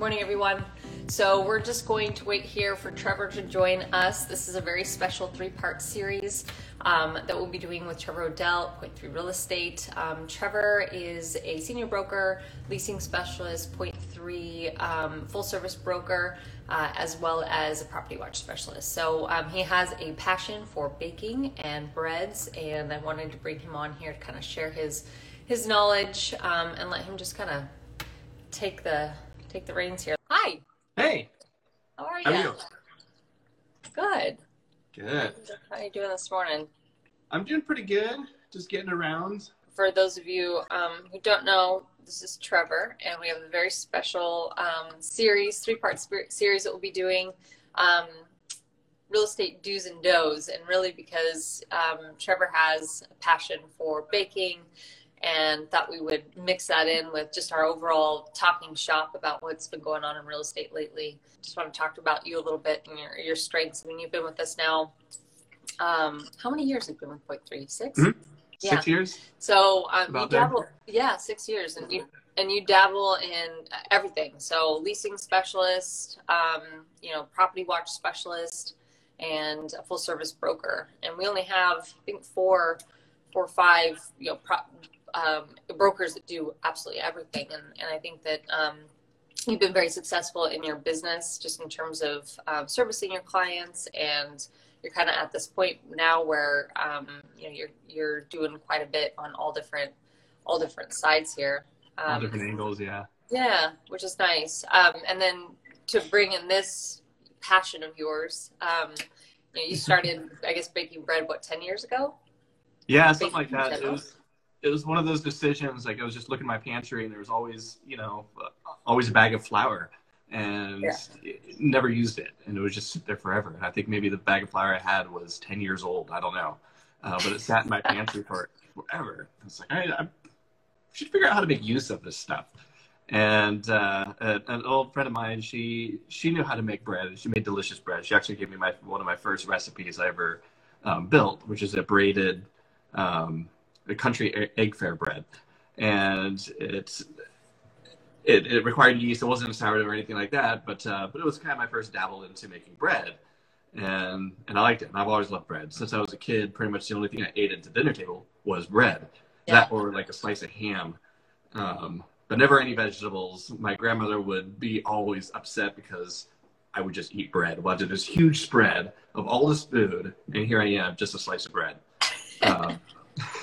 Morning, everyone. So we're just going to wait here for Trevor to join us. This is a very special three-part series um, that we'll be doing with Trevor Odell, Point Three Real Estate. Um, Trevor is a senior broker, leasing specialist, Point Three um, full-service broker, uh, as well as a property watch specialist. So um, he has a passion for baking and breads, and I wanted to bring him on here to kind of share his his knowledge um, and let him just kind of take the take the reins here. Hi. Hey. How are you? How are you? Good. Good. How are you doing this morning? I'm doing pretty good. Just getting around. For those of you um, who don't know, this is Trevor, and we have a very special um, series, three-part series that we'll be doing. Um, real estate do's and don'ts, and really because um, Trevor has a passion for baking and thought we would mix that in with just our overall talking shop about what's been going on in real estate lately. Just want to talk about you a little bit and your, your strengths. I mean, you've been with us now. Um, how many years have you been with Point Three? 6 Mhm. Six years. So um, you About there. dabble, yeah, six years, and you and you dabble in everything. So leasing specialist, um, you know, property watch specialist, and a full service broker. And we only have, I think, four, four or five, you know, pro, um, brokers that do absolutely everything. And and I think that um, you've been very successful in your business, just in terms of um, servicing your clients and you're kind of at this point now where um, you know you're you're doing quite a bit on all different all different sides here. All Um, different angles. Yeah. yeah, which is nice. Um, and then to bring in this passion of yours, um, you, know, you started, I guess, baking bread what ten years ago. Yeah, something like that. It was. One of those decisions. Like I was just looking at my pantry, and there was always, you know, always a bag of flour, and Yeah. never used it, and it would just sit there forever. And I think maybe the bag of flour I had was ten years old. I don't know, uh, but it sat in my pantry for forever. I was like, I, I should figure out how to make use of this stuff. And uh, an an old friend of mine, she she knew how to make bread, and she made delicious bread. She actually gave me my one of my first recipes I ever um, built, which is a braided um, a country egg fair bread, and it's it, it required yeast. It wasn't a sourdough or anything like that, but uh, but it was kind of my first dabble into making bread, and and I liked it. And I've always loved bread since I was a kid. Pretty much the only thing I ate at the dinner table was bread, Yeah. that or like a slice of ham, um, but never any vegetables. My grandmother would be always upset because I would just eat bread. Wanted this huge spread of all this food, and here I am, just a slice of bread. Um, and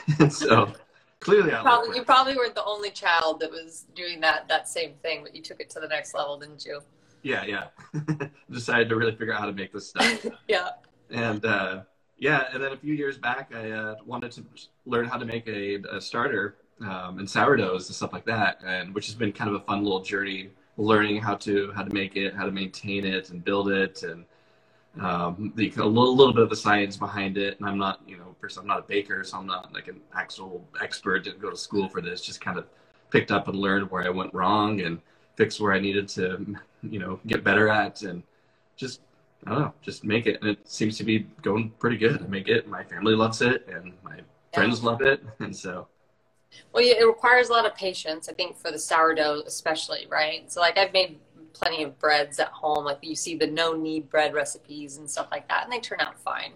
so clearly, I Probably, you probably weren't the only child that was doing that that same thing, but you took it to the next level, didn't you? Yeah, yeah. Decided to really figure out how to make this stuff. Yeah. and uh, yeah, and then a few years back, I uh, wanted to learn how to make a, a starter um, and sourdoughs and stuff like that, and which has been kind of a fun little journey, learning how to how to make it, how to maintain it, and build it, and um, the a little, little bit of the science behind it. And I'm not, you know, first I'm not a baker, so I'm not like an actual expert. Didn't go to school for this. Just kind of picked up and learned where I went wrong and fixed where I needed to, you know, get better at, and just I don't know, just make it. And it seems to be going pretty good. I make it. My family loves it, and my friends love it, and so Well, yeah, it requires a lot of patience, I think, for the sourdough, especially, right? So, like, I've made plenty of breads at home. Like, you see the no knead bread recipes and stuff like that, and they turn out fine.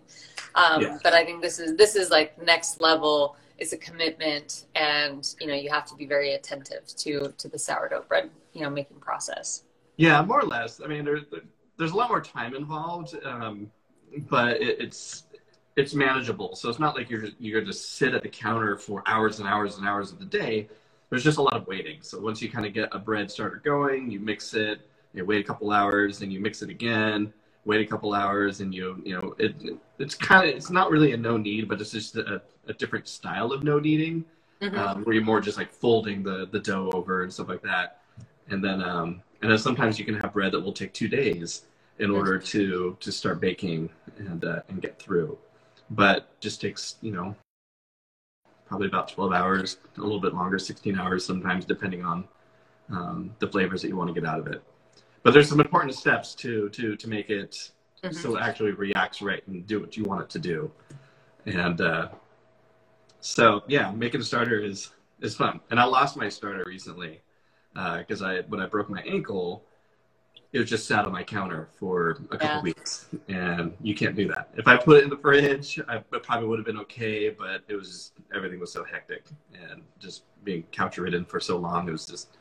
Um, Yeah. But I think this is this is like next level. It's a commitment, and you know, you have to be very attentive to to the sourdough bread, you know, making process. Yeah, more or less. I mean, there, there- there's a lot more time involved, um, but it, it's it's manageable. So it's not like you're you're going to sit at the counter for hours and hours and hours of the day. There's just a lot of waiting. So once you kind of get a bread starter going, you mix it, you wait a couple hours, and you mix it again. Wait a couple hours, and you you know it. It's kind of it's not really a no knead, but it's just a, a different style of no kneading Mhm. um, where you're more just like folding the the dough over and stuff like that. And then um, and then sometimes you can have bread that will take two days in order to to start baking and uh, and get through. But just takes you know probably about 12 hours, a little bit longer, 16 hours sometimes, depending on um, the flavors that you want to get out of it. But there's some important steps to to to make it Mhm. so it actually reacts right and do what you want it to do. And uh, so yeah, making a starter is is fun. And I lost my starter recently because I when I broke my ankle, it was just sat on my counter for a couple Yeah. weeks, and you can't do that. If I put it in the fridge, I it probably would have been okay, but it was just, everything was so hectic, and just being couch ridden for so long, it was just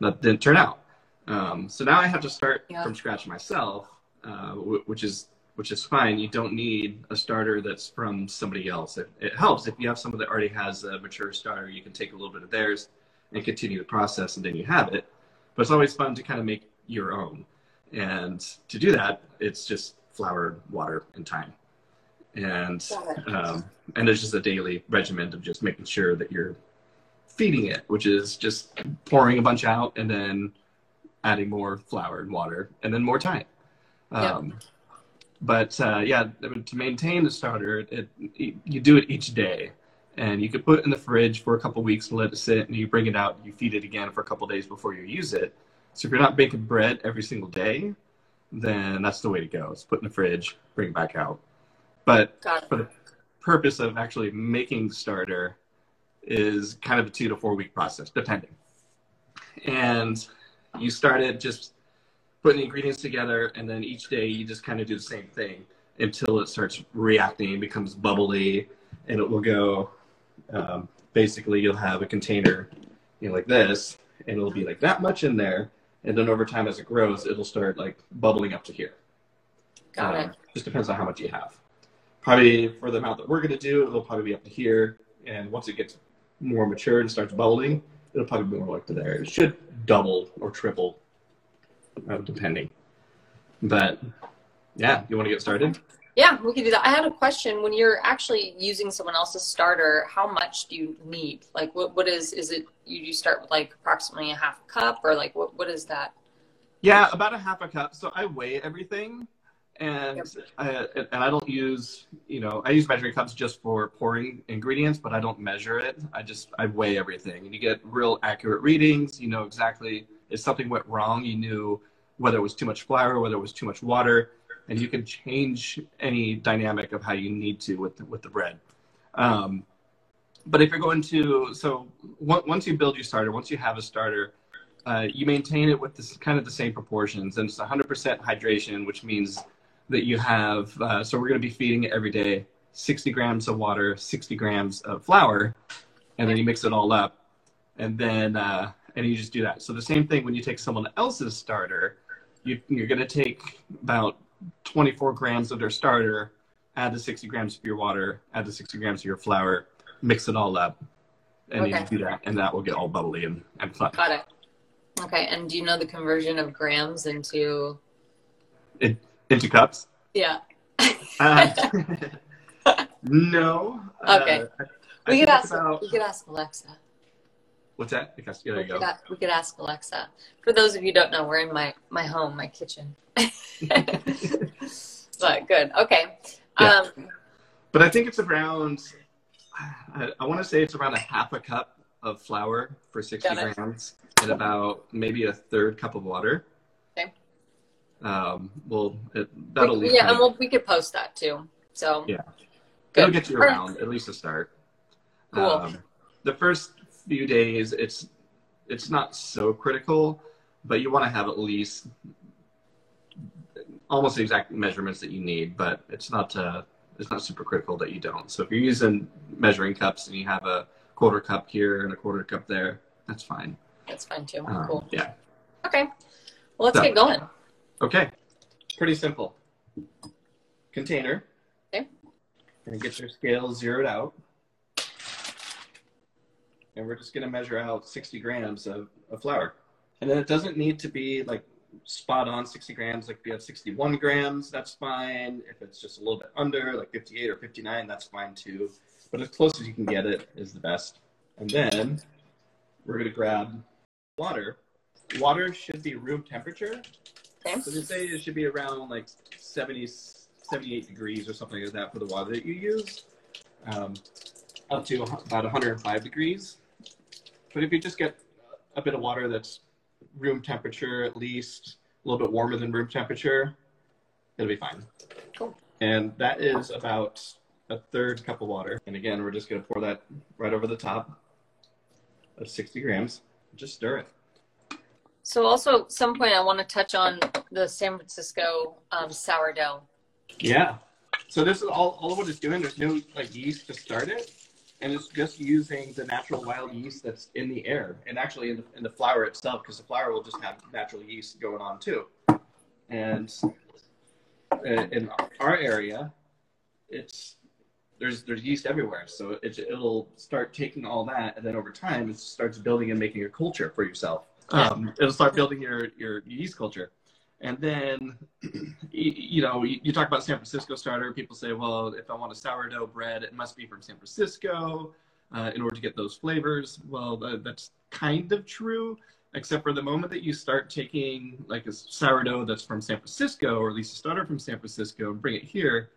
that didn't turn out. Um, so now I have to start Yeah. from scratch myself, uh, wh- which is which is fine. You don't need a starter that's from somebody else. It, it helps if you have someone that already has a mature starter. You can take a little bit of theirs and continue the process, and then you have it. But it's always fun to kind of make your own. And to do that, it's just flour, water, and time. And um, and there's just a daily regimen of just making sure that you're feeding it, which is just pouring a bunch out and then adding more flour and water and then more time. Um, but uh, yeah, to maintain the starter, it, you do it each day, and you could put it in the fridge for a couple weeks and let it sit, and you bring it out, you feed it again for a couple days before you use it. So if you're not baking bread every single day, then that's the way to go. It's put in the fridge, bring it back out. But for the purpose of actually making starter is kind of a two to four week process, depending. And you start it just putting the ingredients together, and then each day you just kind of do the same thing until it starts reacting, becomes bubbly, and it will go. Um, basically, you'll have a container, you know, like this, and it'll be like that much in there, and then over time, as it grows, it'll start like bubbling up to here. Got Um, it. Just depends on how much you have. Probably for the amount that we're going to do, it'll probably be up to here. And once it gets more mature and starts bubbling, it'll probably be more like to there. It should double or triple, uh, depending. But yeah, you want to get started? Yeah, we could do that. I had a question. When you're actually using someone else's starter, how much do you need? Like, what what is is it? You you start with like approximately a half cup, or like what what is that? Yeah, about a half a cup. So I weigh everything, and I, and I don't use you know I use measuring cups just for pouring ingredients, but I don't measure it. I just I weigh everything, and you get real accurate readings. You know exactly if something went wrong, you knew whether it was too much flour, whether it was too much water, and you can change any dynamic of how you need to with the, with the bread. Um, but if you're going to so on- once you build your starter, once you have a starter uh, you maintain it with this kind of the same proportions and it's 100% hydration which means that you have uh, so we're going to be feeding it every day 60 grams of water 60 grams of flour and then you mix it all up and then uh, and you just do that so the same thing when you take someone else's starter you, you're going to take about 24 grams of their starter add the 60 grams of your water add the 60 grams of your flour mix it all up and Okay. you do that and that will get all bubbly and, and fun Got it. Okay, and do you know the conversion of grams into? Into cups Yeah, Uh, no. Okay. Uh, I, I we think could ask. about- We could ask Alexa. what's that? I yeah, there We you could, go. a- we could ask Alexa. For those of you who don't know, we're in my my home, my kitchen. but good. Okay. Yeah. Um, But I think it's around. I, I want to say it's around a half a cup of flour for 60 grams and about maybe a third cup of water. Um, well, it, that'll we, yeah, and we'll, we could post that too. So Yeah. good. it'll get you right. around at least a start. Cool. Um, the first few days, it's it's not so critical, but you want to have at least almost the exact measurements that you need. But it's not uh, it's not super critical that you don't. So if you're using measuring cups and you have a quarter cup here and a quarter cup there, that's fine. That's fine too. Um, Cool. Yeah. Okay. Well, let's So- get going. Okay. Pretty simple. Container. Okay. And get your scale zeroed out. And we're just going to measure out 60 grams of, of flour. And then it doesn't need to be like spot on 60 grams. Like if you have 61 grams, that's fine. If it's just a little bit under, like 58 or 59, that's fine too. But as close as you can get it is the best. And then we're going to grab water. Water should be room temperature. So they say it should be around like 70, 78 degrees or something like that for the water that you use, um, up to about 105 degrees. But if you just get a bit of water that's room temperature, at least a little bit warmer than room temperature, it'll be fine. Cool. And that is about a third cup of water. And again, we're just going to pour that right over the top of 60 grams. Just stir it. So also, some point I want to touch on the San Francisco um, sourdough. Yeah. So this is all, all of what it's doing. There's no like yeast to start it, and it's just using the natural wild yeast that's in the air and actually in the, in the flour itself, because the flour will just have natural yeast going on too. And uh, in our area, it's there's there's yeast everywhere, so it, it'll start taking all that, and then over time, it starts building and making a culture for yourself. Um, it'll start building your your yeast culture. And then, you know, you talk about San Francisco starter. People say, well, if I want a sourdough bread, it must be from San Francisco uh, in order to get those flavors. Well, that's kind of true, except for the moment that you start taking like a sourdough that's from San Francisco, or at least a starter from San Francisco, and bring it here,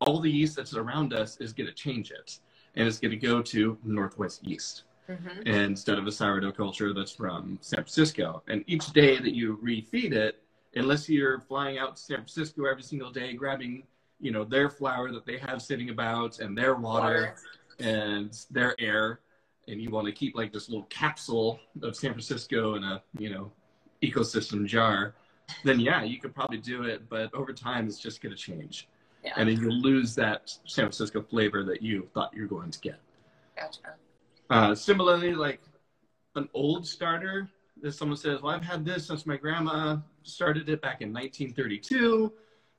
all the yeast that's around us is going to change it. And it's going to go to Northwest yeast. Mm-hmm. instead of a sourdough culture that's from San Francisco. And each day that you refeed it, unless you're flying out to San Francisco every single day, grabbing, you know, their flour that they have sitting about and their water, water. and their air, and you want to keep like this little capsule of San Francisco in a, you know, ecosystem jar, then yeah, you could probably do it, but over time it's just going to change. Yeah. And then you'll lose that San Francisco flavor that you thought you were going to get. Gotcha. Uh, similarly, like an old starter if someone says, "Well, I've had this since my grandma started it back in 1932,"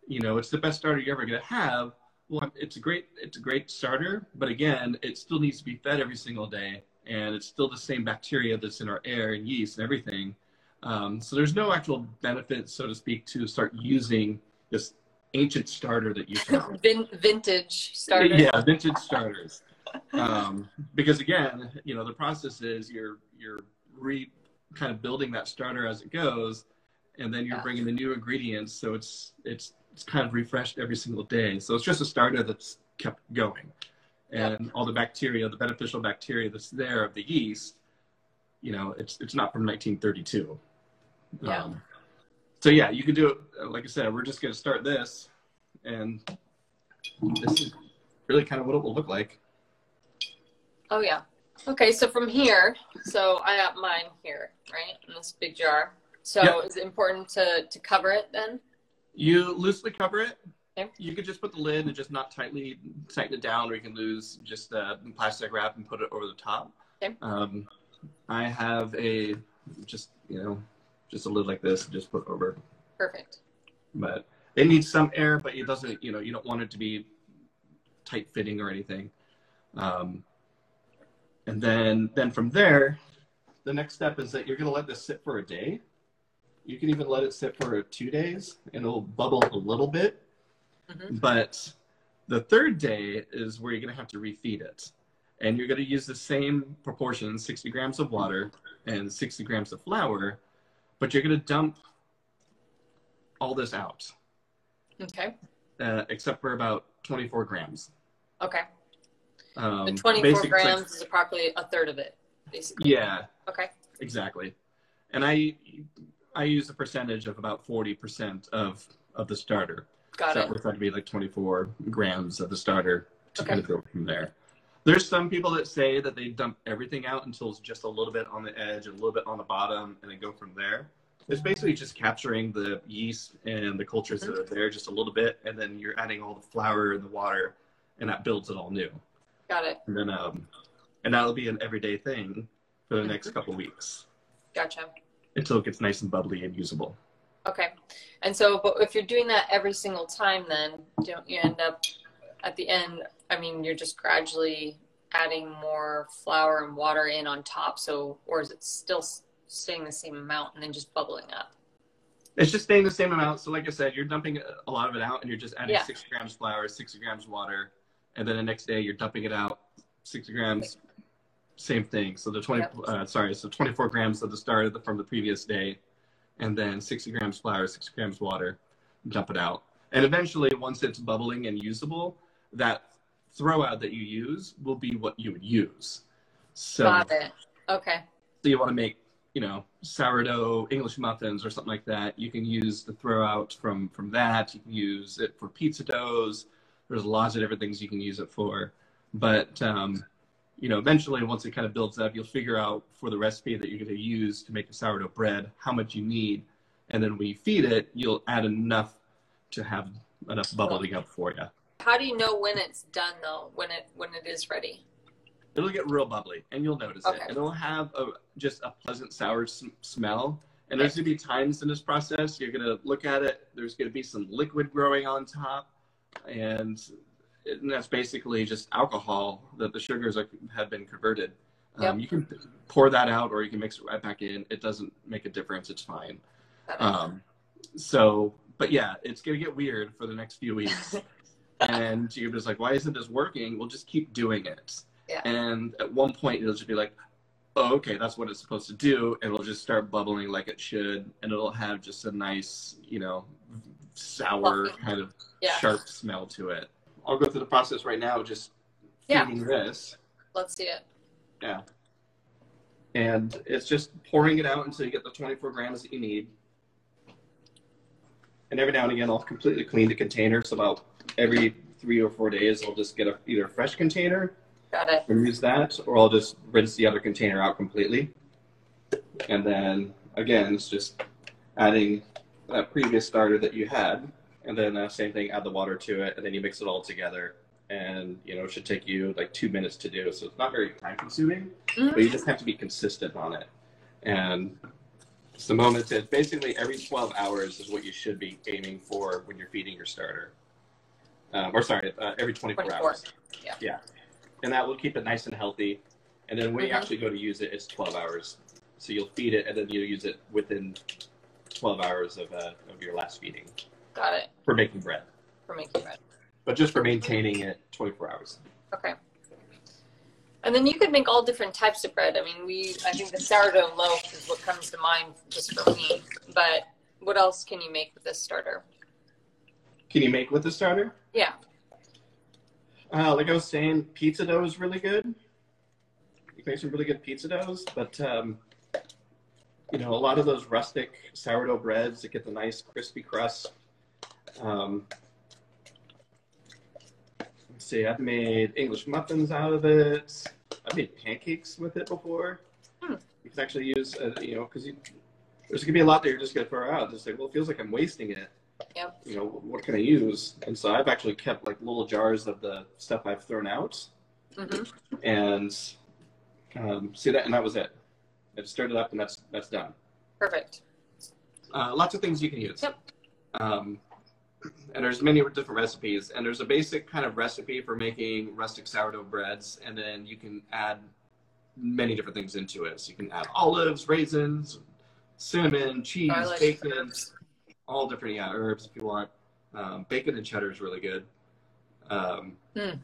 you know, it's the best starter you're ever going to have. Well, it's a great it's a great starter, but again, it still needs to be fed every single day, and it's still the same bacteria that's in our air and yeast and everything. Um, so there's no actual benefit, so to speak, to start using this ancient starter that you found. Vin- vintage starter. Yeah, vintage starters. Um, because again, you know, the process is you're you're re kind of building that starter as it goes, and then you're yeah. bringing the new ingredients. So it's it's it's kind of refreshed every single day. So it's just a starter that's kept going, and yeah. all the bacteria, the beneficial bacteria that's there of the yeast, you know, it's it's not from 1932. Yeah. Um, so yeah, you can do it. Like I said, we're just going to start this, and this is really kind of what it will look like. Oh yeah. Okay, so from here, so I got mine here, right, in this big jar. So yep. is it important to, to cover it then? You loosely cover it. Okay. You could just put the lid and just not tightly tighten it down, or you can lose just uh, plastic wrap and put it over the top. Okay. Um, I have a just you know just a lid like this, just put over. Perfect. But it needs some air, but it doesn't. You know, you don't want it to be tight fitting or anything. Um, and then, then from there, the next step is that you're going to let this sit for a day. You can even let it sit for two days and it'll bubble a little bit. Mm-hmm. But the third day is where you're going to have to refeed it. And you're going to use the same proportion 60 grams of water and 60 grams of flour, but you're going to dump all this out. Okay. Uh, except for about 24 grams. Okay. Um, the 24 grams is approximately a third of it, basically. Yeah. Okay. Exactly. And I I use a percentage of about 40% of of the starter. Got so it. Would to be like 24 grams of the starter to okay. kind of go from there. There's some people that say that they dump everything out until it's just a little bit on the edge and a little bit on the bottom and then go from there. It's basically just capturing the yeast and the cultures mm-hmm. that are there just a little bit, and then you're adding all the flour and the water, and that builds it all new. Got it. And then, um, and that'll be an everyday thing for the next mm-hmm. couple weeks. Gotcha. Until it gets nice and bubbly and usable. Okay. And so, but if you're doing that every single time, then don't you end up at the end? I mean, you're just gradually adding more flour and water in on top. So, or is it still staying the same amount and then just bubbling up? It's just staying the same amount. So, like I said, you're dumping a lot of it out and you're just adding yeah. six grams flour, six grams water, and then the next day you're dumping it out six grams same thing. So the 20 yep. uh, sorry so 24 grams of the start from the previous day and then 60 grams flour 60 grams water dump it out. And eventually once it's bubbling and usable that throw out that you use will be what you would use. So got it. Okay. So you want to make you know sourdough english muffins or something like that. You can use the throw out from from that. You can use it for pizza doughs. There's lots of different things you can use it for. But um, you know, eventually, once it kind of builds up, you'll figure out for the recipe that you're going to use to make the sourdough bread how much you need, and then we feed it, you'll add enough to have enough bubbling up for you. How do you know when it's done though? When it when it is ready? It'll get real bubbly, and you'll notice Okay. it. And it'll have a, just a pleasant sour s- smell. And there's gonna be times in this process you're gonna look at it. There's gonna be some liquid growing on top, and, and that's basically just alcohol that the sugars are, have been converted. Um, You can pour that out, or you can mix it right back in. It doesn't make a difference. It's fine. Um, so, but yeah, it's gonna get weird for the next few weeks, and you're just like, why isn't this working? We'll just keep doing it. Yeah. And at one point, it'll just be like, oh, okay, that's what it's supposed to do, and it'll just start bubbling like it should, and it'll have just a nice, you know, sour kind of yeah. sharp smell to it. I'll go through the process right now, just Yeah. feeding this. Let's see it. Yeah. And it's just pouring it out until you get the 24 grams that you need. And every now and again, I'll completely clean the container. So about every three or four days, I'll just get a, either a fresh container Got it. and use that, or I'll just rinse the other container out completely. And then again, it's just adding that previous starter that you had, and then uh, same thing, add the water to it, and then you mix it all together. And you know, it should take you like two minutes to do, so it's not very time consuming Mhm. but you just have to be consistent on it. And it's the moment it's basically every 12 hours is what you should be aiming for when you're feeding your starter. Um, or sorry, uh, every 24, 24, hours. yeah. Yeah. And that will keep it nice and healthy. And then when you Mhm. actually go to use it, it's 12 hours. So you'll feed it and then you'll use it within 12 hours of, uh, of your last feeding Got it. for making bread. For making bread. But just for maintaining it 24 hours. Okay. And then you could make all different types of bread. I mean, we I think the sourdough loaf is what comes to mind just for me. But what else can you make with this starter? Can you make with the starter? Yeah. Uh, like I was saying, pizza dough is really good. You can make some really good pizza doughs, but um, you know, a lot of those rustic sourdough breads that get the nice crispy crust. Um, let's see, I've made English muffins out of it. I've made pancakes with it before. Hmm. You can actually use, uh, you know, because there's gonna be a lot that you're just gonna throw out. Just like, well, it feels like I'm wasting it Yep. you know, what can I use? And so I've actually kept like little jars of the stuff I've thrown out mm-hmm. and um, see that, and that was it. It stirred it up, and that's that's done. Perfect. Uh, lots of things you can use. Yep. Um, and there's many different recipes, and there's a basic kind of recipe for making rustic sourdough breads, and then you can add many different things into it. So you can add olives, raisins, cinnamon, cheese, Garlic, bacon, all different yeah herbs if you want. Um, bacon and cheddar is really good. Um, Hmm.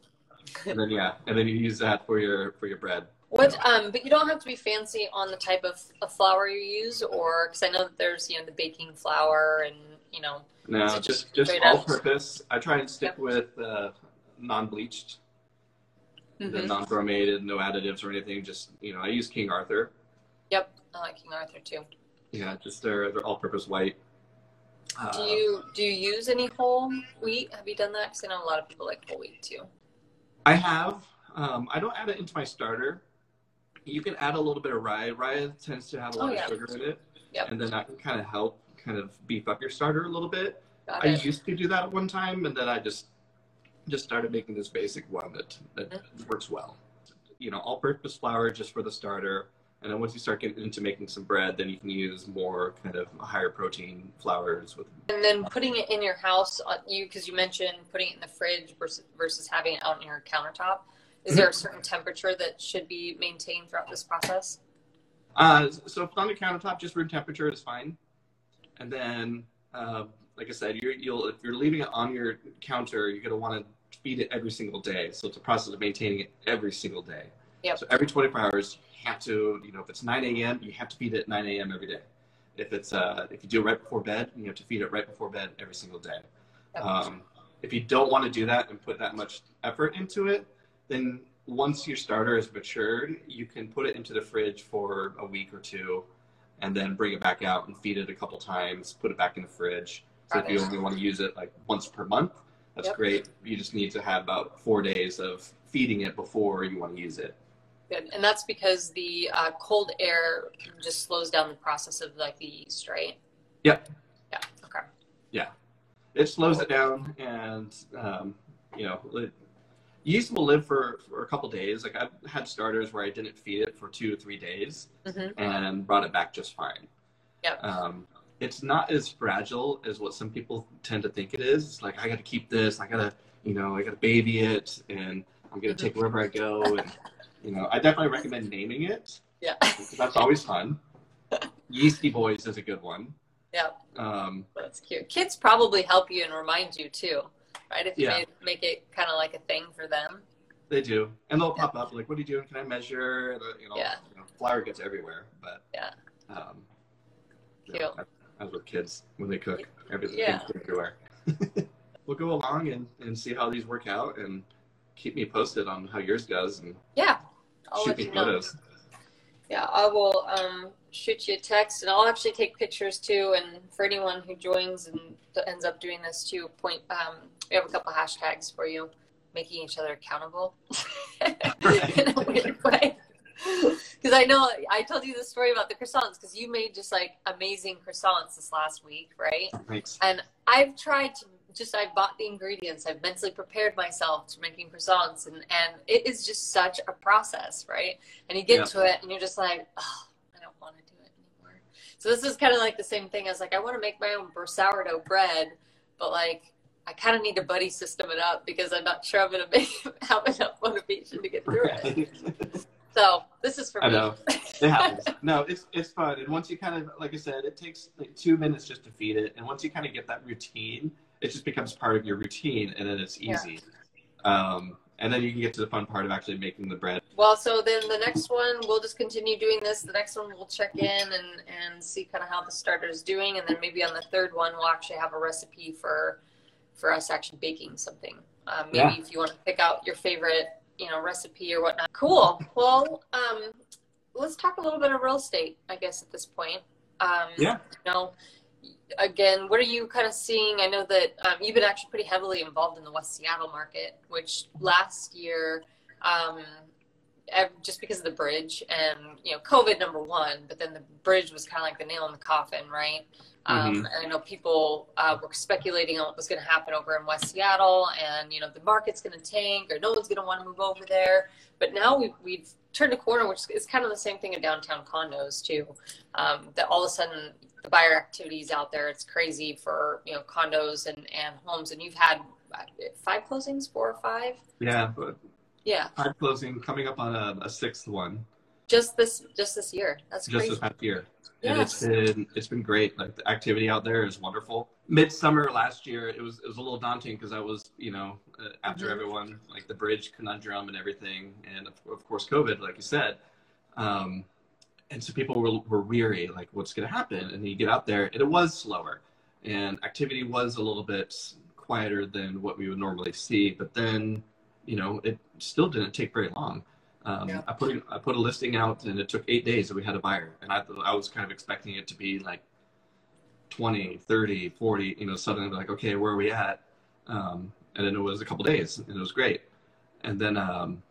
and then yeah, and then you use that for your for your bread. What? Um, but you don't have to be fancy on the type of, of flour you use, or because I know that there's you know the baking flour and you know. No, just just just all up? purpose. I try and stick Yep. with uh, non-bleached, the Mhm. non-bromated, no additives or anything. Just you know, I use King Arthur. Yep, I like King Arthur too. Yeah, just their their all-purpose white. Uh, Do you do you use any whole wheat? Have you done that? Because I know a lot of people like whole wheat too. I have. Um, I don't add it into my starter. You can add a little bit of rye. Rye tends to have a lot Oh, yeah. of sugar in it, Yep. and then that can kind of help kind of beef up your starter a little bit. Got I it. used to do that at one time, and then I just just started making this basic one that that Mm-hmm. works well. You know, all-purpose flour just for the starter, and then once you start getting into making some bread, then you can use more kind of higher protein flours with. And then putting it in your house, uh, you because you mentioned putting it in the fridge versus versus having it out on your countertop. Is there a certain temperature that should be maintained throughout this process? Uh, so if it's on the countertop, just room temperature is fine. And then, uh, like I said, you're, you'll if you're leaving it on your counter, you're gonna want to feed it every single day. So it's a process of maintaining it every single day. Yep. So every 24 hours, you have to, you know, if it's 9 a.m., you have to feed it at 9 a.m. every day. If it's uh, if you do it right before bed, you have to feed it right before bed every single day. Yep. Um, if you don't want to do that and put that much effort into it, then once your starter is matured, you can put it into the fridge for a week or two, and then bring it back out and feed it a couple times. Put it back in the fridge. So if Got you only want to use it like once per month, that's Yep. great. You just need to have about four days of feeding it before you want to use it. Good, and that's because the uh, cold air just slows down the process of like the yeast, right? Yep. Yeah. Okay. Yeah, it slows it down, and um, you know, it, yeast will live for, for a couple days. Like I've had starters where I didn't feed it for two or three days Mhm. and brought it back just fine. Yep. Um, it's not as fragile as what some people tend to think it is. It's like I got to keep this. I gotta, you know, I gotta baby it, and I'm gonna take it wherever I go. And you know, I definitely recommend naming it. Yeah. that's always fun. Yeasty Boys is a good one. Yeah. Um, That's cute. Kids probably help you and remind you too, right? If you Yeah. make, it kind of like a thing for them. they do, and they'll pop up like, "What are you doing? Can I measure?" And, You know, Yeah. you know, flour gets everywhere, but Yeah. Um, Cute. yeah, as with kids when they cook, everything Yeah. everywhere. we'll go along and, and see how these work out, and keep me posted on how yours does, and Yeah. I'll shoot me you know. photos. Yeah, I will um, shoot you a text, and I'll actually take pictures too. And for anyone who joins and ends up doing this too, point um, we have a couple hashtags for you, making each other accountable in a weird way. Because I know I told you the story about the croissants because you made just like amazing croissants this last week, right? Thanks. And I've tried to just I bought the ingredients. I've mentally prepared myself to making croissants, and and it is just such a process, right? And you get Yeah. to it, and you're just like, oh, I don't want to do it anymore. So this is kind of like the same thing as like I want to make my own sourdough bread, but like I kind of need to buddy system it up because I'm not sure I'm gonna make have enough motivation to get through it. So this is for I me. know. It happens. No, it's it's fun. And once you kind of, like I said, it takes like two minutes just to feed it. And once you kind of get that routine, it just becomes part of your routine, and then it's easy. Yeah. Um, and then you can get to the fun part of actually making the bread. Well, so then the next one, we'll just continue doing this. The next one, we'll check in and, and see kind of how the starter is doing. And then maybe on the third one, we'll actually have a recipe for for us actually baking something. Um, maybe Yeah. if you want to pick out your favorite, you know, recipe or whatnot. Cool. Well, um, let's talk a little bit of real estate, I guess, at this point. Um, Yeah. You know, again, what are you kind of seeing? I know that um, you've been actually pretty heavily involved in the West Seattle market, which last year, um, just because of the bridge and you know COVID number one, but then the bridge was kind of like the nail in the coffin, right? Um, and I know people uh, were speculating on what was going to happen over in West Seattle, and you know the market's going to tank, or no one's going to want to move over there. But now we've we've turned a corner, which is kind of the same thing in downtown condos too. Um, that all of a sudden the buyer activity is out there. It's crazy for you know condos and and homes, and you've had five closings, four or five. Yeah, Yeah, five closing coming up on a, a sixth one just this just this year. That's just crazy. this past year. And it's been it's been great. Like the activity out there is wonderful. Midsummer last year, it was it was a little daunting because I was you know uh, after Mhm. everyone like the bridge conundrum and everything, and of, of course COVID, like you said. Um, and so people were, were weary, like what's going to happen? And you get out there, and it was slower, and activity was a little bit quieter than what we would normally see. But then, you know, it still didn't take very long. Um, Yeah. I put I put a listing out, and it took eight days that we had a buyer, and I I was kind of expecting it to be like 20, 30, 40, you know, suddenly like, okay, where are we at? Um, and then it was a couple days, and it was great. And then, um,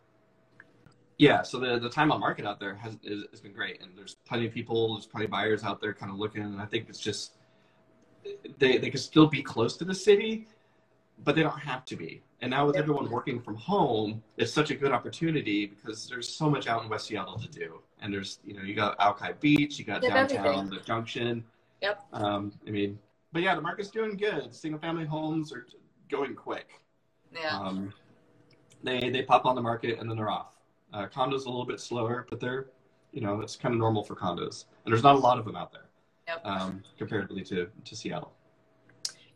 yeah, so the, the time on market out there has, is, has been great. And there's plenty of people, there's plenty of buyers out there kind of looking. And I think it's just, they, they can still be close to the city, but they don't have to be. And now with everyone working from home, it's such a good opportunity because there's so much out in West Seattle to do. And there's, you know, you got Alki Beach, you got downtown, everything. the junction. Yep. Um, I mean, but yeah, the market's doing good. Single family homes are going quick. Yeah. Um, they they pop on the market and then they're off. Uh, condos a little bit slower, but they're you know it's kind of normal for condos, and there's not a lot of them out there Yep. um, comparatively to to Seattle.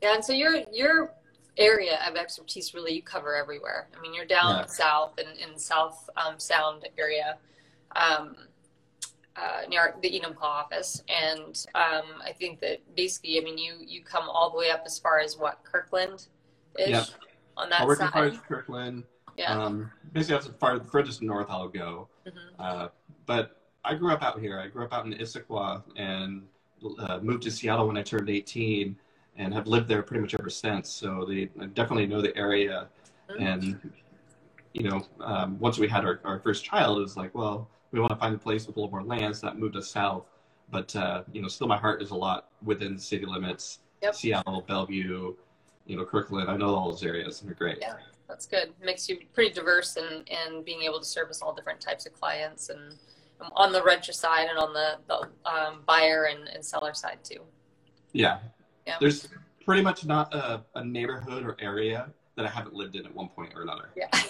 Yeah, and so your your area of expertise really you cover everywhere. I mean, you're down Yeah. south and in South um, Sound area, um, uh, near the Enumclaw office, and um, I think that basically, I mean, you you come all the way up as far as what Kirkland is Yep. on that side. I work in side. as Kirkland. Yeah. Um, basically, that's the far furthest north I'll go. Mhm. Uh, but I grew up out here. I grew up out in Issaquah and uh, moved to Seattle when I turned 18 and have lived there pretty much ever since. So they I definitely know the area. Mhm. And, you know, um, once we had our, our first child, it was like, well, we want to find a place with a little more land. So that moved us south. but uh, you know, still my heart is a lot within the city limits. Yep. Seattle, Bellevue, you know, Kirkland. I know all those areas, and they're great. Yeah, that's good. Makes you pretty diverse and and being able to service all different types of clients and um, on the renter side and on the, the um, buyer and, and seller side too. Yeah. Yeah. There's pretty much not a, a neighborhood or area that I haven't lived in at one point or another. Yeah.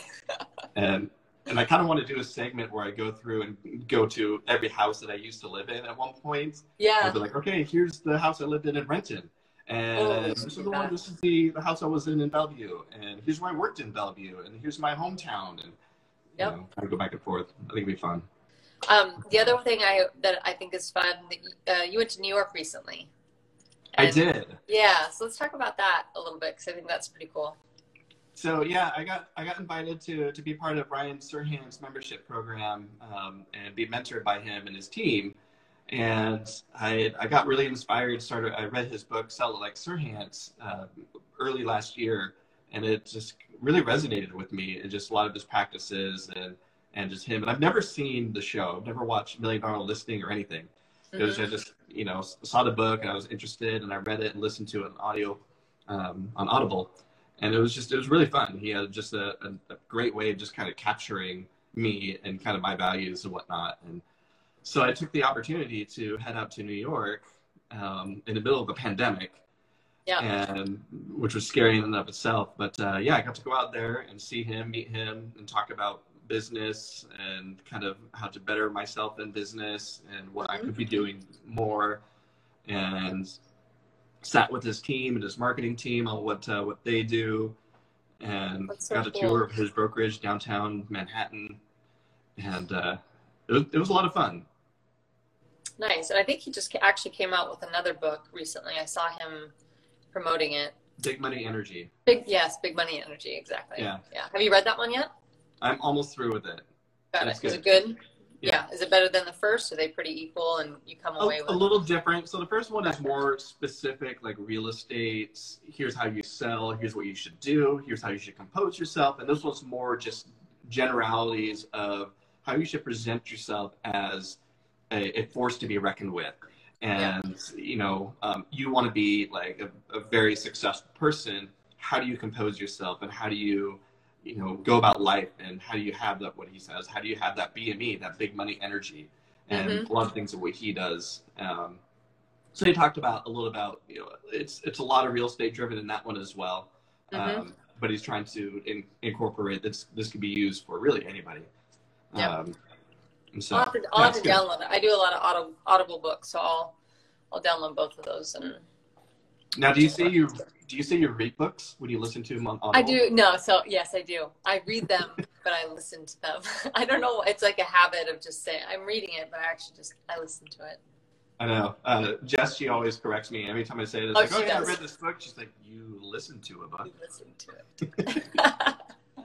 And and I kind of want to do a segment where I go through and go to every house that I used to live in at one point. Yeah. I'll be like, okay, here's the house I lived in in Renton. And Oh, this is the one, this is the, the house I was in in Bellevue. And here's where I worked in Bellevue. And here's my hometown. And, you know, kind of go back and forth. I think it'd be fun. Um, the other thing I that I think is fun, that, uh, you went to New York recently. I And- did. Yeah, so let's talk about that a little bit because I think that's pretty cool. So yeah, I got I got invited to to be part of Ryan Serhant's membership program um, and be mentored by him and his team. And I I got really inspired. Started I read his book Sell It Like Serhant's uh, early last year, and it just really resonated with me. And just a lot of his practices and and just him. And I've never seen the show. I've never watched Million Dollar Listing or anything. It was. I just you know saw the book and I was interested and I read it and listened to it on audio um, on Audible, and it was just it was really fun. He had just a, a, a great way of just kind of capturing me and kind of my values and whatnot. And so I took the opportunity to head out to New York um, in the middle of a pandemic, Yeah. and which was scary in and of itself. But uh, yeah, I got to go out there and see him, meet him, and talk about business and kind of how to better myself in business and what I could be doing more. And sat with his team and his marketing team on what uh, what they do, and so got a cool. tour of his brokerage downtown Manhattan, and uh, it was it was a lot of fun. Nice. And I think he just actually came out with another book recently. I saw him promoting it. Big money energy. Big, yes, Big Money Energy, exactly. Yeah. Yeah. Have you read that one yet? I'm almost through with it. Got it. Is it good? Yeah. Yeah. Is it better than the first? Are they pretty equal and you come away a with a little different. So the first one is more specific, like real estate. Here's how you sell. Here's what you should do. Here's how you should compose yourself. And this one's more just generalities of how you should present yourself as a, a force to be reckoned with. And you know, um, you want to be like a, a very successful person. How do you compose yourself, and how do you, you know, go about life, and how do you have that? What he says. How do you have that BME, that big money energy? and Mhm. a lot of things of what he does. Um, so he talked about a little about you know it's it's a lot of real estate driven in that one as well. Mhm. Um, but he's trying to in, incorporate this. This could be used for really anybody. Yep. Um, so I'll have to, I'll have to download it. I do a lot of auto, Audible books, so I'll I'll download both of those. And Now, do you say you do you say you read books when you listen to them on Audible? I do no, so yes, I do. I read them, but I listen to them. I don't know. It's like a habit of just saying I'm reading it, but I actually just I listen to it. I know. Uh, Jess, she always corrects me every time I say this. Oh, like, oh yeah, I read this book. She's like, you listen to a book. I listen to it.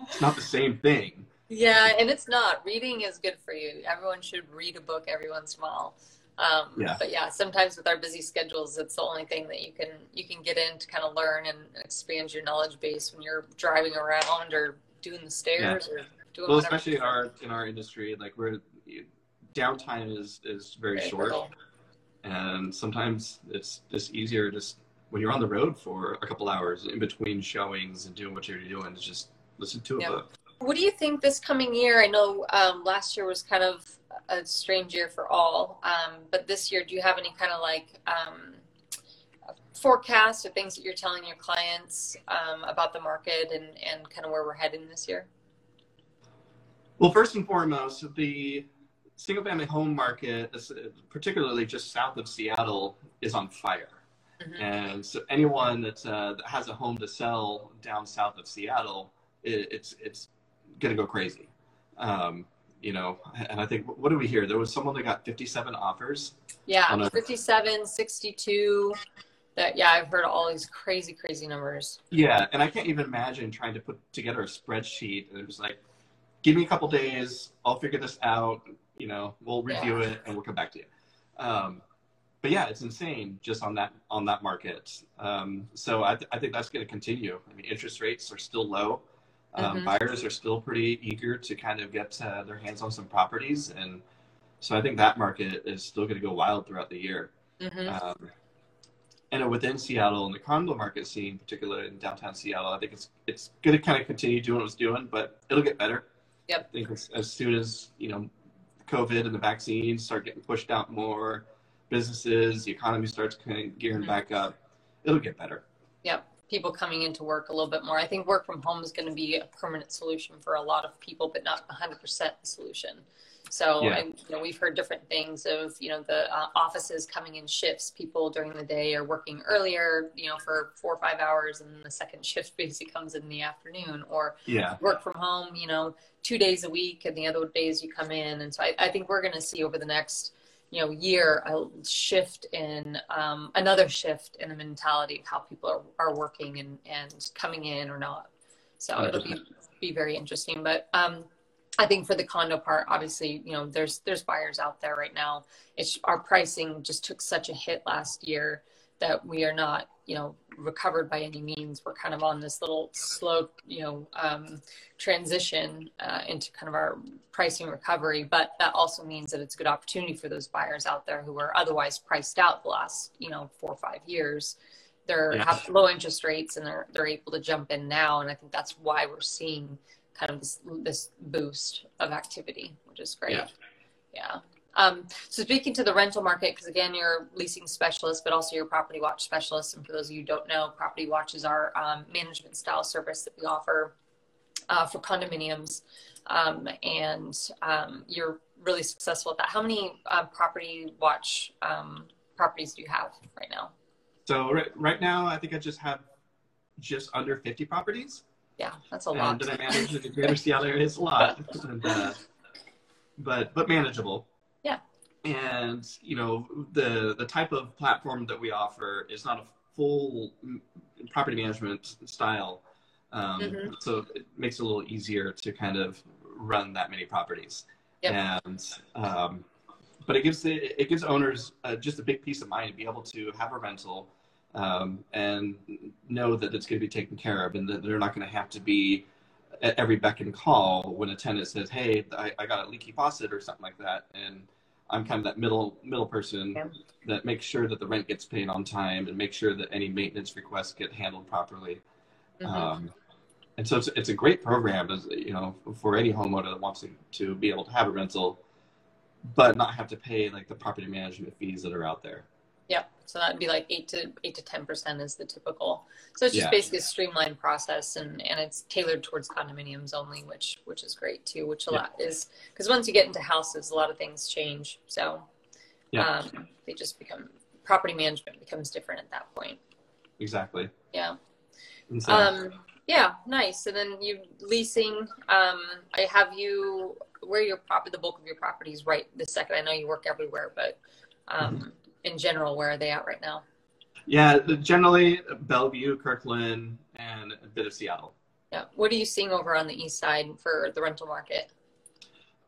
It's not the same thing. yeah, and it's not. Reading is good for you. Everyone should read a book every once in a while. Um, Yeah. But yeah, sometimes with our busy schedules, it's the only thing that you can you can get in to kind of learn and expand your knowledge base when you're driving around or doing the stairs or doing Well, whatever. especially in our in our industry, like we're downtime is is very Very short. and sometimes it's just easier just when you're on the road for a couple hours in between showings and doing what you're doing to just listen to a Yeah. book What do you think this coming year? I know um, last year was kind of a strange year for all, um, but this year, do you have any kind of like um, forecast or things that you're telling your clients um, about the market and, and kind of where we're heading this year? well first and foremost the single family home market particularly just south of seattle is on fire Mhm. and so anyone that, uh, that has a home to sell down south of seattle it, it's it's going to go crazy um, you know and i think what do we hear there was someone that got 57 offers Yeah, a- 57, 62. That yeah, I've heard all these crazy, crazy numbers. Yeah, and I can't even imagine trying to put together a spreadsheet and it was like, give me a couple days, I'll figure this out. You know, we'll review it and we'll come back to you. Um, but yeah, it's insane just on that on that market. Um, so I, th- I think that's going to continue. I mean, interest rates are still low. Um, Mhm. Buyers are still pretty eager to kind of get uh, their hands on some properties, and So I think that market is still going to go wild throughout the year. hmm Um, and within Seattle and the condo market scene, particularly in downtown Seattle, I think it's it's going to kind of continue doing what it's doing, but it'll get better. Yep. I think as, as soon as you know, COVID and the vaccines start getting pushed out more, businesses, the economy starts kind of gearing Mhm. back up, it'll get better. People coming into work a little bit more. I think work from home is going to be a permanent solution for a lot of people, but not 100% the solution. So, Yeah. and, you know, we've heard different things of, you know, the uh, offices coming in shifts. People during the day are working earlier, you know, for four or five hours, and the second shift basically comes in the afternoon. Or Yeah. work from home, you know, two days a week, and the other days you come in. And so I, I think we're going to see over the next, you know, year a shift in um, another shift in the mentality of how people are, are working and, and coming in or not. So it'll be be very interesting. But um, I think for the condo part, obviously, you know, there's there's buyers out there right now. It's our pricing just took such a hit last year that we are not, you know, recovered by any means. We're kind of on this little slow, you know, um, transition uh, into kind of our pricing recovery. But that also means that it's a good opportunity for those buyers out there who are otherwise priced out the last, you know, four or five years. They're Yeah. have low interest rates and they're they're able to jump in now, and I think that's why we're seeing kind of this this boost of activity, which is great. Yeah. Yeah. Um, so speaking to the rental market, because again, you're a leasing specialist, but also you're property watch specialist. And for those of you who don't know, property watch is our um, management style service that we offer uh, for condominiums. Um, and um, you're really successful at that. How many uh, property watch um, properties do you have right now? So right, right now, I think I just have just under 50 properties. Yeah, that's a and lot. that I manage in the greater Seattle area is a lot, and, uh, but but manageable. And you know the the type of platform that we offer is not a full property management style, um, Mhm. so it makes it a little easier to kind of run that many properties. Yep. And um, but it gives the, it gives owners uh, just a big peace of mind to be able to have a rental um, and know that it's going to be taken care of and that they're not going to have to be at every beck and call when a tenant says, "Hey, I, I got a leaky faucet" or something like that, and I'm kind of that middle middle person Yeah. that makes sure that the rent gets paid on time and make sure that any maintenance requests get handled properly. Mhm. Um, and so it's, it's a great program, as you know, for any homeowner that wants to, to be able to have a rental, but not have to pay like the property management fees that are out there. Yep. So that'd be like eight to eight to ten percent is the typical. So it's just Yeah. basically a streamlined process, and and it's tailored towards condominiums only, which which is great too. Which a Yeah. lot is because once you get into houses, a lot of things change. So Yeah. um, they just become property management becomes different at that point. Exactly. Yeah. So, Um, yeah. Nice. And then you leasing. Um, I have you where your property, the bulk of your properties right this second. I know you work everywhere, but um, Mm-hmm. In general, where are they at right now? yeah, generally Bellevue, Kirkland, and a bit of Seattle. Yeah. What are you seeing over on the east side for the rental market?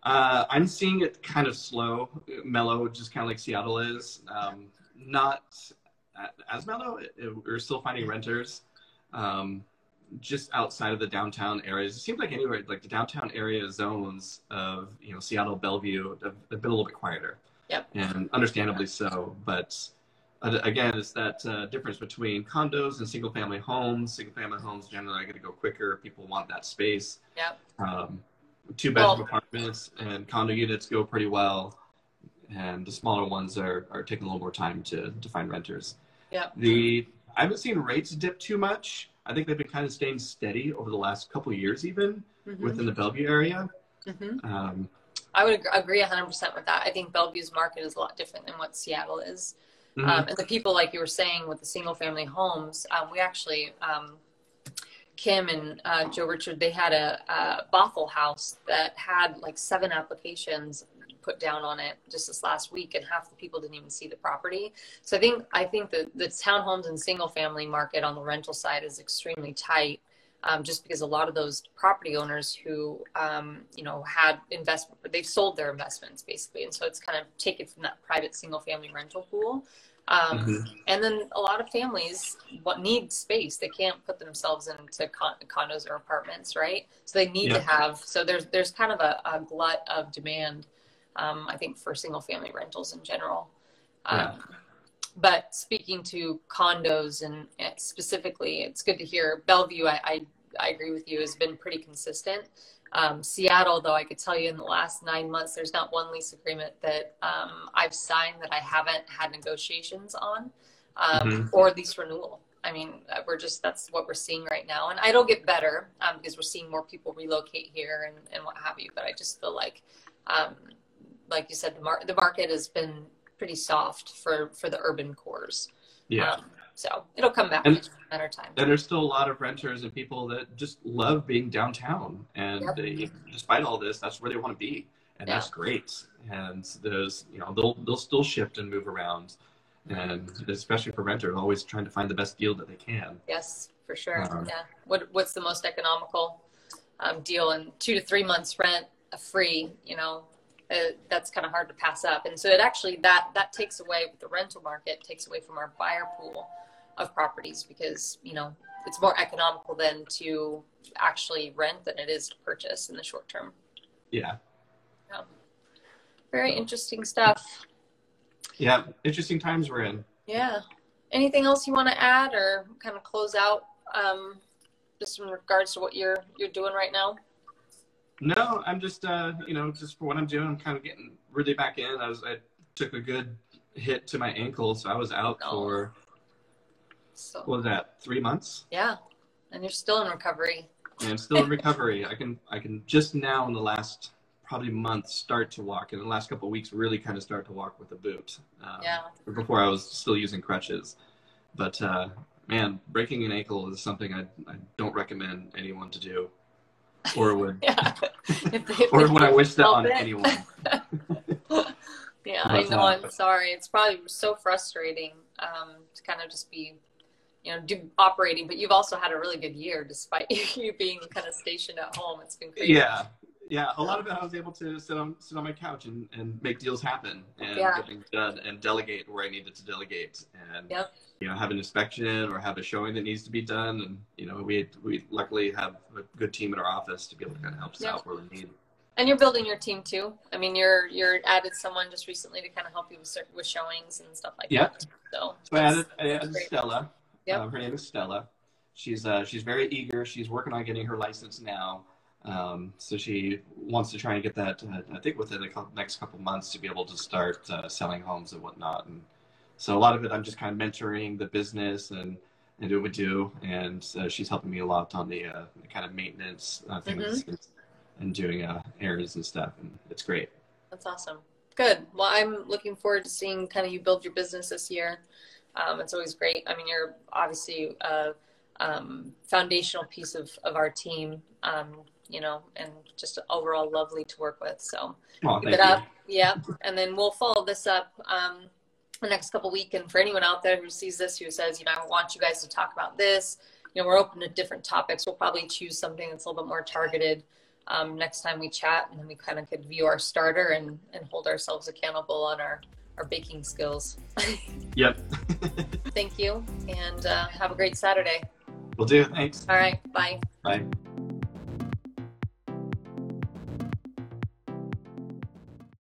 Uh, I'm seeing it kind of slow, mellow, just kind of like Seattle is. Um, not as mellow. It- it- we're still finding renters um, just outside of the downtown areas. It seems like anywhere, like the downtown area zones of you know Seattle, Bellevue, have, have been a little bit quieter. Yep. And understandably so, but uh, again, it's that uh, difference between condos and single-family homes. Single-family homes generally are going to go quicker. People want that space. Yep. Um, two bedroom Well- apartments and condo units go pretty well, and the smaller ones are, are taking a little more time to, to find renters. Yep. The I haven't seen rates dip too much. I think they've been kind of staying steady over the last couple of years, even Mhm. within the Bellevue area. Mhm. Um, I would agree 100% with that. I think Bellevue's market is a lot different than what Seattle is. mhm. Um, and the people, like you were saying, with the single family homes, um, we actually, um, Kim and uh, Joe Richard, they had a, a Bothell house that had like seven applications put down on it just this last week, and half the people didn't even see the property. So I think I think the the townhomes and single family market on the rental side is extremely tight. Um, just because a lot of those property owners who um, you know had investment they've sold their investments basically and so it's kind of taken from that private single family rental pool um, Mhm. and then a lot of families what need space they can't put themselves into con- condos or apartments right so they need to have so there's there's kind of a, a glut of demand Um, I think for single family rentals in general. Yeah. Um, but speaking to condos and specifically, it's good to hear Bellevue. I, I, I agree with you has been pretty consistent. Um, Seattle, though, I could tell you in the last nine months, there's not one lease agreement that um, I've signed that I haven't had negotiations on um, Mhm. or lease renewal. I mean, uh, we're just that's what we're seeing right now, and it'll get better um, because we're seeing more people relocate here and, and what have you. But I just feel like, um, like you said, the, mar- the market has been pretty soft for for the urban cores. Yeah. Um, so it'll come back And- in a matter of time. And there's still a lot of renters and people that just love being downtown, and Yep. they, despite all this, that's where they want to be, and that's great. And there's, you know, they'll they'll still shift and move around, and especially for renters, always trying to find the best deal that they can. Yes, for sure. Um, yeah. What What's the most economical um, deal in two to three months rent, a free? You know, uh, that's kind of hard to pass up. And so it actually that that takes away with the rental market takes away from our buyer pool of properties because you know it's more economical than to actually rent than it is to purchase in the short term. Yeah, yeah. Very interesting stuff. yeah. Interesting times we're in. Yeah. Anything else you want to add or kind of close out um, just in regards to what you're you're doing right now? No, I'm just, uh, you know, just for what I'm doing, I'm kind of getting really back in. I was, I took a good hit to my ankle, so I was out Oh. for So what was that? Three months. yeah, and you're still in recovery. and I'm still in recovery. I can I can just now in the last probably month start to walk. In the last couple of weeks, really kind of start to walk with a boot. Um, Yeah. Before I was still using crutches, but uh, man, breaking an ankle is something I I don't recommend anyone to do, or would Yeah. If they- if or would I wish that on it. anyone? yeah, I know. I'm sorry. It's probably so frustrating um, to kind of just be, you know, do operating. But you've also had a really good year despite you being kind of stationed at home. It's been crazy. Yeah. Yeah, a lot of it I was able to sit on sit on my couch and, and make deals happen and Yeah. get things done and delegate where I needed to delegate and Yep. you know have an inspection or have a showing that needs to be done and you know we we luckily have a good team in our office to be able to kind of help us Yep. out where we need. And you're building your team too. I mean, you're you're added someone just recently to kind of help you with, with showings and stuff like Yep. that. So, So I added, I added. Stella. Yep. Um, her name is Stella. She's uh, she's very eager. She's working on getting her license now. Um, so she wants to try and get that. Uh, I think within the next couple months to be able to start uh, selling homes and whatnot. And so a lot of it, I'm just kind of mentoring the business and and do what we do. And uh, she's helping me a lot on the, uh, the kind of maintenance uh, things and doing uh, errands and stuff. And it's great. That's awesome. Good. Well, I'm looking forward to seeing kind of you build your business this year. Um, it's always great. I mean, you're obviously a um, foundational piece of, of our team, um, you know, and just overall lovely to work with. So Oh, keep it you. up. Yeah. And then we'll follow this up um, the next couple week. And for anyone out there who sees this, who says, you know, I want you guys to talk about this, you know, we're open to different topics. We'll probably choose something that's a little bit more targeted um, next time we chat, and then we kind of could view our starter and, and hold ourselves accountable on our, our baking skills. Yep. Thank you, and uh, have a great Saturday. We'll do. Thanks. All right, bye. Bye.